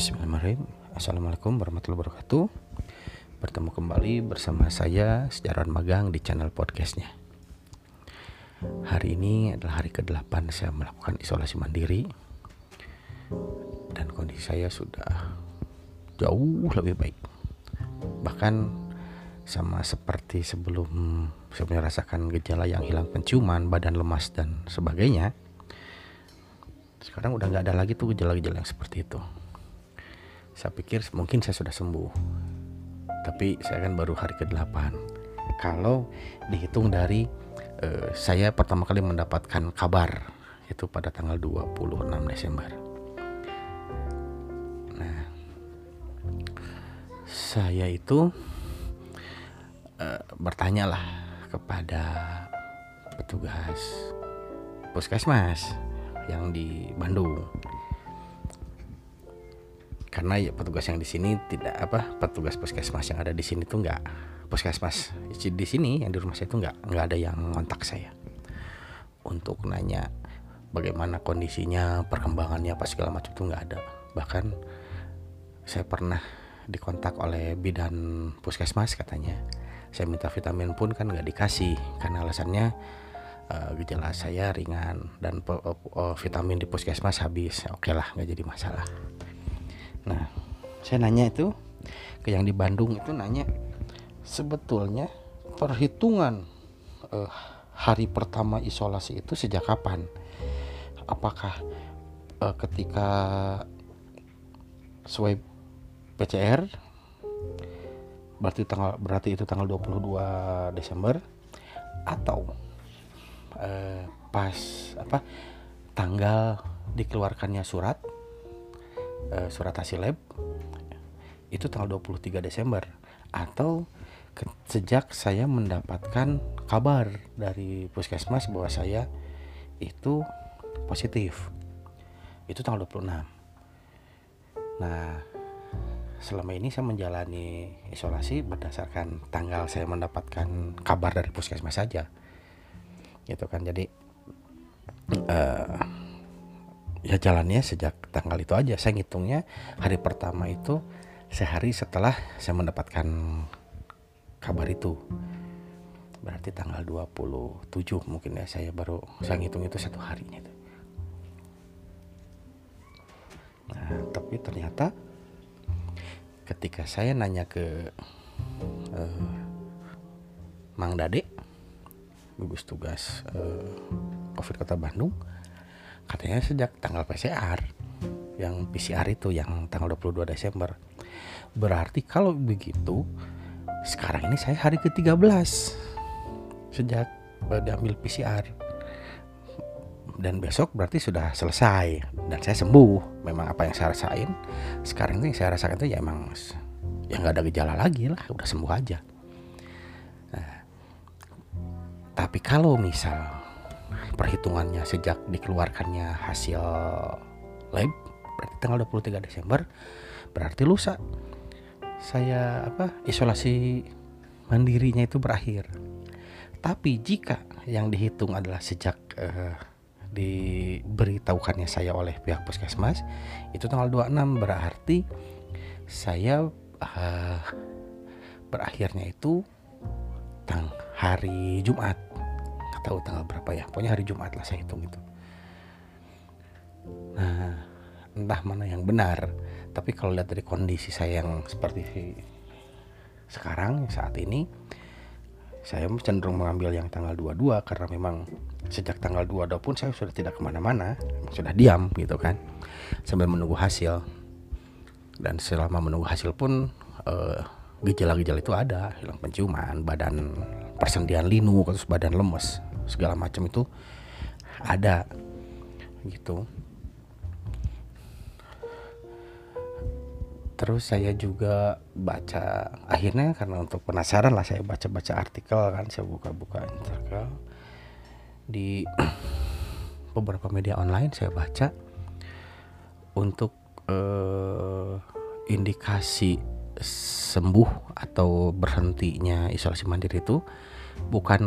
Bismillahirrahmanirrahim. Assalamualaikum warahmatullahi wabarakatuh. Bertemu kembali bersama saya Sejarawan Magang di channel podcastnya. Hari ini adalah hari ke-8 saya melakukan isolasi mandiri. Dan kondisi saya sudah jauh lebih baik. Bahkan sama seperti sebelum saya merasakan gejala yang hilang penciuman, badan lemas dan sebagainya sekarang udah nggak ada lagi tuh gejala-gejala yang seperti itu saya pikir mungkin saya sudah sembuh. Tapi saya kan baru hari ke-8 kalau dihitung dari uh, saya pertama kali mendapatkan kabar itu pada tanggal 26 Desember. Nah saya itu uh, bertanyalah kepada petugas puskesmas yang di Bandung karena ya petugas yang di sini tidak apa petugas puskesmas yang ada di sini tuh nggak puskesmas di sini yang di rumah saya itu nggak nggak ada yang ngontak saya untuk nanya bagaimana kondisinya perkembangannya apa segala macam itu nggak ada. Bahkan saya pernah dikontak oleh bidan puskesmas katanya. Saya minta vitamin pun kan nggak dikasih karena alasannya uh, gejala saya ringan dan uh, vitamin di puskesmas habis. Oke okay lah nggak jadi masalah Nah, saya nanya itu ke yang di Bandung itu nanya sebetulnya perhitungan uh, hari pertama isolasi itu sejak kapan? Apakah uh, ketika swab PCR berarti tanggal berarti itu tanggal 22 Desember atau uh, pas apa tanggal dikeluarkannya surat uh, surat hasil lab itu tanggal 23 Desember. Atau ke, sejak saya mendapatkan kabar dari puskesmas bahwa saya itu positif. Itu tanggal 26 nah selama ini saya menjalani isolasi berdasarkan tanggal saya mendapatkan kabar dari puskesmas saja. Gitu kan. Jadi uh, ya jalannya sejak tanggal itu aja. Saya ngitungnya hari pertama itu sehari setelah saya mendapatkan kabar itu. Berarti tanggal 27 mungkin ya saya baru saya ngitung itu satu harinya itu. Nah tapi ternyata ketika saya nanya ke uh, Mang Dade gugus tugas uh, COVID Kota Bandung katanya sejak tanggal PCR yang PCR itu yang tanggal 22 Desember. Berarti kalau begitu sekarang ini saya hari ke-13 sejak diambil PCR dan besok berarti sudah selesai dan saya sembuh. Memang apa yang saya rasain sekarang ini saya rasakan itu ya emang ya nggak ada gejala lagi lah udah sembuh aja. Nah, tapi kalau misal perhitungannya sejak dikeluarkannya hasil lab berarti tanggal 23 Desember berarti lusa. Saya apa isolasi mandirinya itu berakhir. Tapi jika yang dihitung adalah sejak uh, diberitahukannya saya oleh pihak puskesmas itu tanggal 26 berarti saya uh, berakhirnya itu tang hari Jumat tahu tanggal berapa ya. Pokoknya hari Jumat lah saya hitung itu. Nah entah mana yang benar tapi kalau lihat dari kondisi saya yang seperti sekarang saat ini saya cenderung mengambil yang tanggal 22 karena memang sejak tanggal 22 pun saya sudah tidak ke mana-mana sudah diam gitu kan sambil menunggu hasil. Dan selama menunggu hasil pun gejala gejala-gejala itu ada hilang penciuman badan persendian linu terus badan lemes segala macam itu ada gitu. Terus saya juga baca akhirnya karena untuk penasaran lah saya baca-baca artikel kan saya buka-buka artikel. Di beberapa media online saya baca untuk eh, indikasi sembuh atau berhentinya isolasi mandiri itu bukan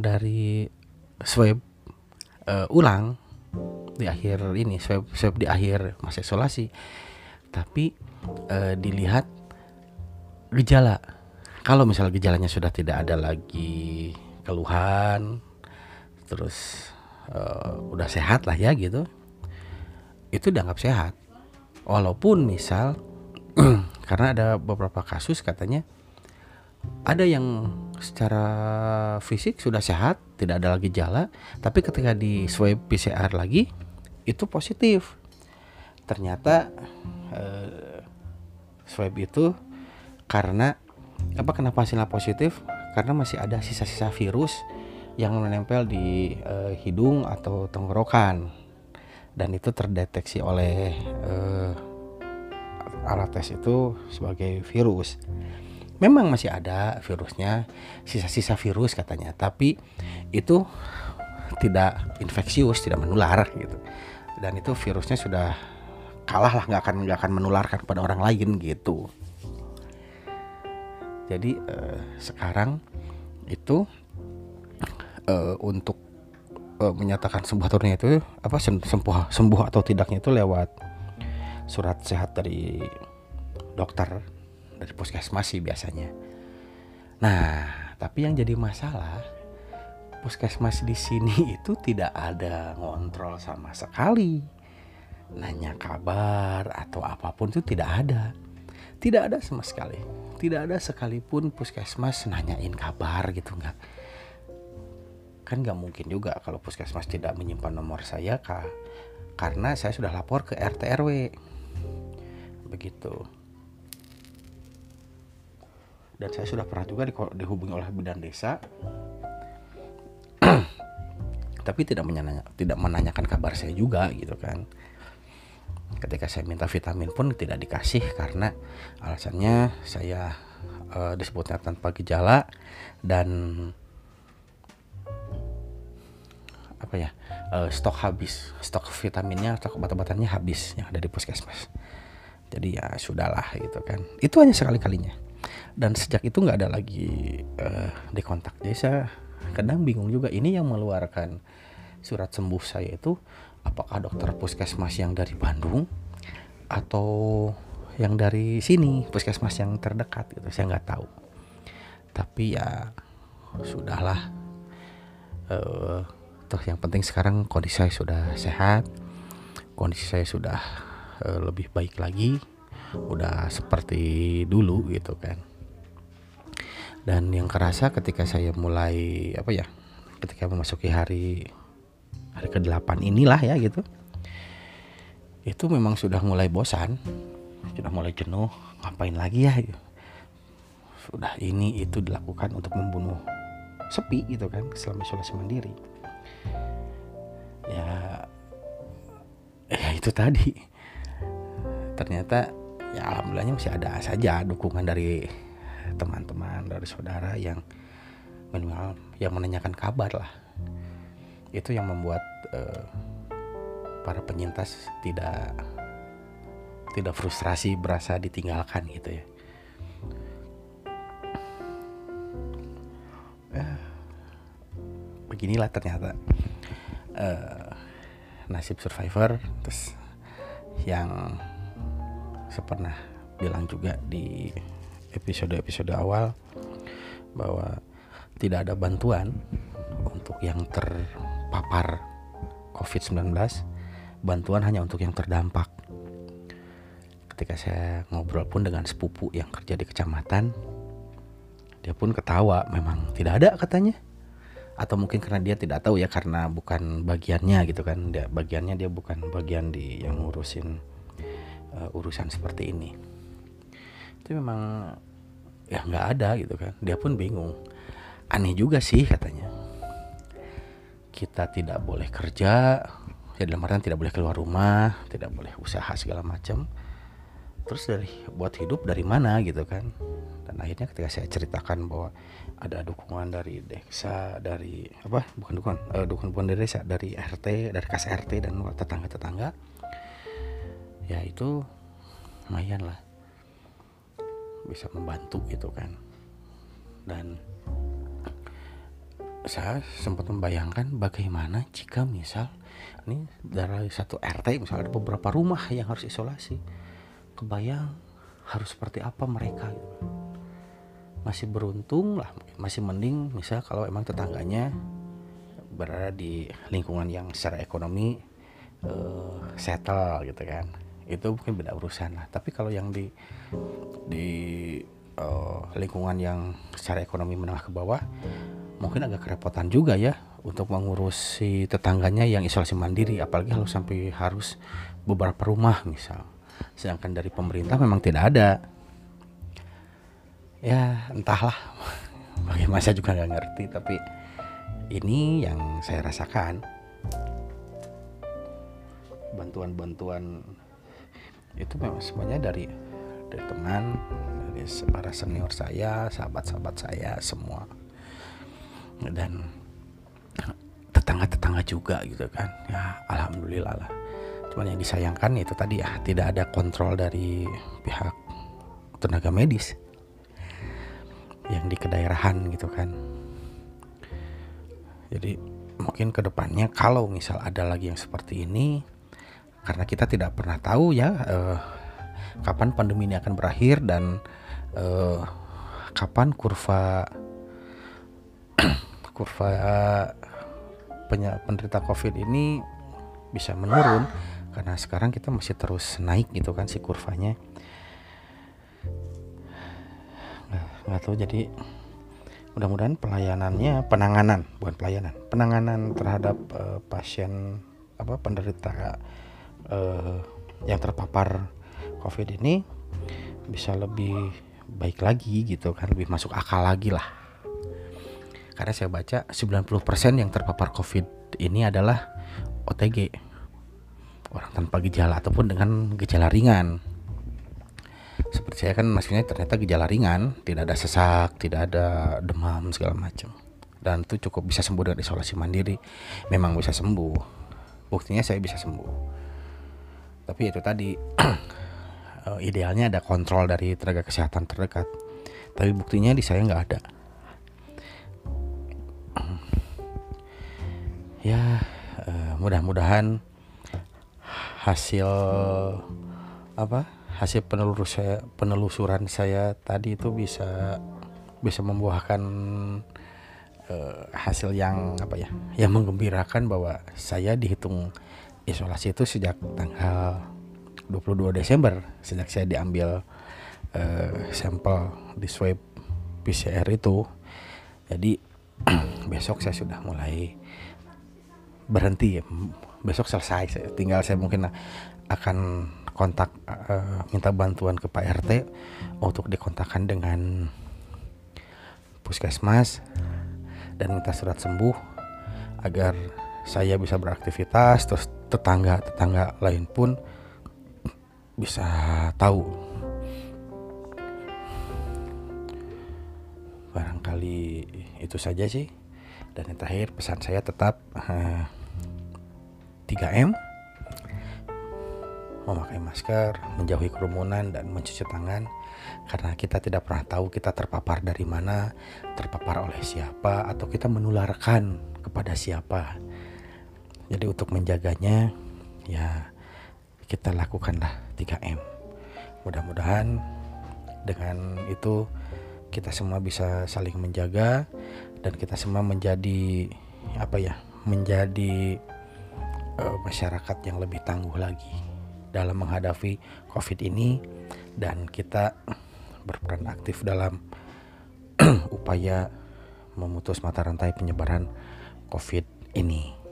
dari swab uh, ulang di akhir ini swab swab di akhir masa isolasi. Tapi uh, dilihat gejala. Kalau misalnya gejalanya sudah tidak ada lagi keluhan terus uh, udah sehat lah ya gitu itu dianggap sehat. Walaupun misal karena ada beberapa kasus katanya ada yang secara fisik sudah sehat tidak ada lagi gejala tapi ketika di swab PCR lagi itu positif. Ternyata uh, swab itu karena apa kenapa hasilnya positif? Karena masih ada sisa-sisa virus yang menempel di uh, hidung atau tenggorokan. Dan itu terdeteksi oleh uh, alat tes itu sebagai virus memang masih ada virusnya sisa-sisa virus katanya tapi itu tidak infeksius tidak menular gitu. Dan itu virusnya sudah kalah lah nggak akan nggak akan menularkan kepada orang lain gitu. Jadi uh, sekarang itu uh, untuk uh, menyatakan sembuh atau itu apa sembuh sembuh atau tidaknya itu lewat surat sehat dari dokter dari puskesmas sih biasanya. Nah, tapi yang jadi masalah puskesmas di sini itu tidak ada ngontrol sama sekali. Nanya kabar atau apa pun itu tidak ada. Tidak ada sama sekali tidak ada sekalipun puskesmas nanyain kabar gitu nggak kan nggak mungkin juga kalau puskesmas tidak menyimpan nomor saya kak karena saya sudah lapor ke RT RW begitu dan saya sudah pernah juga di, dihubungi oleh bidan desa. Tapi tidak menanya, tidak menanyakan kabar saya juga gitu kan. Ketika saya minta vitamin pun tidak dikasih karena alasannya saya uh, disebutnya tanpa gejala dan apa ya uh, stok habis stok vitaminnya stok obat-obatannya habis yang ada di puskesmas. Jadi ya sudahlah gitu kan. Itu hanya sekali kalinya dan sejak itu nggak ada lagi uh, di kontak desa. Kadang bingung juga ini yang mengeluarkan surat sembuh saya itu apakah dokter puskesmas yang dari Bandung atau yang dari sini puskesmas yang terdekat gitu saya nggak tahu. Tapi ya sudahlah. Uh, toh yang penting sekarang kondisi saya sudah sehat kondisi saya sudah uh, lebih baik lagi udah seperti dulu gitu kan dan yang kerasa ketika saya mulai apa ya ketika memasuki hari hari ke-8 inilah ya gitu. Itu memang sudah mulai bosan sudah mulai jenuh ngapain lagi ya gitu. sudah ini itu dilakukan untuk membunuh sepi gitu kan selama isolasi mandiri. Ya ya itu tadi. Ternyata ya alhamdulillahnya masih ada saja dukungan dari teman-teman dari saudara yang minimal yang menanyakan kabar lah itu yang membuat uh, para penyintas tidak tidak frustrasi berasa ditinggalkan gitu ya. Uh, beginilah ternyata uh, nasib survivor terus yang saya pernah bilang juga di episode-episode awal bahwa tidak ada bantuan untuk yang ter terpapar COVID-19, bantuan hanya untuk yang terdampak. Ketika saya ngobrol pun dengan sepupu yang kerja di kecamatan, dia pun ketawa, memang tidak ada katanya. Atau mungkin karena dia tidak tahu ya karena bukan bagiannya gitu kan. Dia bagiannya dia bukan bagian di yang ngurusin uh, urusan seperti ini. Itu memang ya nggak ada gitu kan. Dia pun bingung. Aneh juga sih katanya. Kita tidak boleh kerja ya dalam artian tidak boleh keluar rumah tidak boleh usaha segala macam. Terus dari buat hidup dari mana gitu kan. Dan akhirnya ketika saya ceritakan bahwa ada dukungan dari desa dari apa? Bukan dukungan uh, dukungan bukan dari desa dari RT dari kas RT dan tetangga tetangga ya itu lumayan lah bisa membantu gitu kan. Dan saya sempat membayangkan bagaimana jika misal ini dari satu RT misalnya ada beberapa rumah yang harus isolasi. Kebayang harus seperti apa mereka gitu. masih beruntung lah masih mending misal kalau emang tetangganya berada di lingkungan yang secara ekonomi uh, settle gitu kan itu mungkin beda urusan lah. Tapi kalau yang di di uh, lingkungan yang secara ekonomi menengah ke bawah mungkin agak kerepotan juga ya untuk mengurusi tetangganya yang isolasi mandiri. Apalagi kalau sampai harus beberapa rumah misal. Sedangkan dari pemerintah memang tidak ada. Ya entahlah. Bagaimana saya juga nggak ngerti. Tapi ini yang saya rasakan. Bantuan-bantuan itu memang semuanya dari dari teman dari para senior saya sahabat-sahabat saya semua. Dan tetangga-tetangga juga gitu kan. Ya alhamdulillah lah. Cuman yang disayangkan itu tadi ya tidak ada kontrol dari pihak tenaga medis yang di kedaerahan gitu kan. Jadi mungkin ke depannya kalau misal ada lagi yang seperti ini karena kita tidak pernah tahu ya uh, kapan pandemi ini akan berakhir dan uh, kapan kurva kurva uh, penderita COVID ini bisa menurun. Karena sekarang kita masih terus naik gitu kan si kurvanya. Nggak tahu jadi mudah-mudahan pelayanannya penanganan bukan pelayanan penanganan terhadap uh, pasien apa penderita uh, yang terpapar COVID ini bisa lebih baik lagi gitu kan lebih masuk akal lagi lah. Karena saya baca 90% yang terpapar COVID ini adalah OTG orang tanpa gejala ataupun dengan gejala ringan. Seperti saya kan maksudnya ternyata gejala ringan tidak ada sesak tidak ada demam segala macam. Dan itu cukup bisa sembuh dengan isolasi mandiri. Memang bisa sembuh. Buktinya saya bisa sembuh tapi itu tadi uh, idealnya ada kontrol dari tenaga kesehatan terdekat. Tapi buktinya di saya nggak ada. Ya uh, mudah-mudahan hasil apa hasil penelusuran saya tadi itu bisa bisa membuahkan uh, hasil yang apa ya yang menggembirakan bahwa saya dihitung isolasi itu sejak tanggal 22 Desember sejak saya diambil uh, sampel di swab PCR itu. Jadi besok saya sudah mulai berhenti. Besok selesai. Tinggal saya mungkin akan kontak uh, minta bantuan ke Pak RT untuk dikontakkan dengan puskesmas dan minta surat sembuh agar saya bisa beraktivitas terus tetangga-tetangga lain pun bisa tahu. Barangkali itu saja sih. Dan yang terakhir pesan saya tetap uh, eh, 3M memakai masker, menjauhi kerumunan dan mencuci tangan. Karena kita tidak pernah tahu kita terpapar dari mana, terpapar oleh siapa atau kita menularkan kepada siapa. Jadi untuk menjaganya ya kita lakukanlah 3M. Mudah-mudahan dengan itu kita semua bisa saling menjaga dan kita semua menjadi apa ya? menjadi uh, masyarakat yang lebih tangguh lagi dalam menghadapi Covid ini dan kita berperan aktif dalam upaya memutus mata rantai penyebaran Covid ini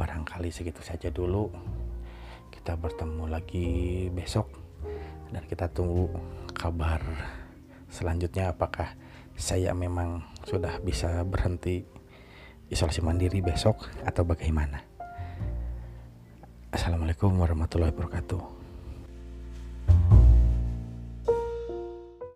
barangkali segitu saja dulu. Kita bertemu lagi besok dan kita tunggu kabar selanjutnya apakah saya memang sudah bisa berhenti isolasi mandiri besok atau bagaimana. Assalamualaikum warahmatullahi wabarakatuh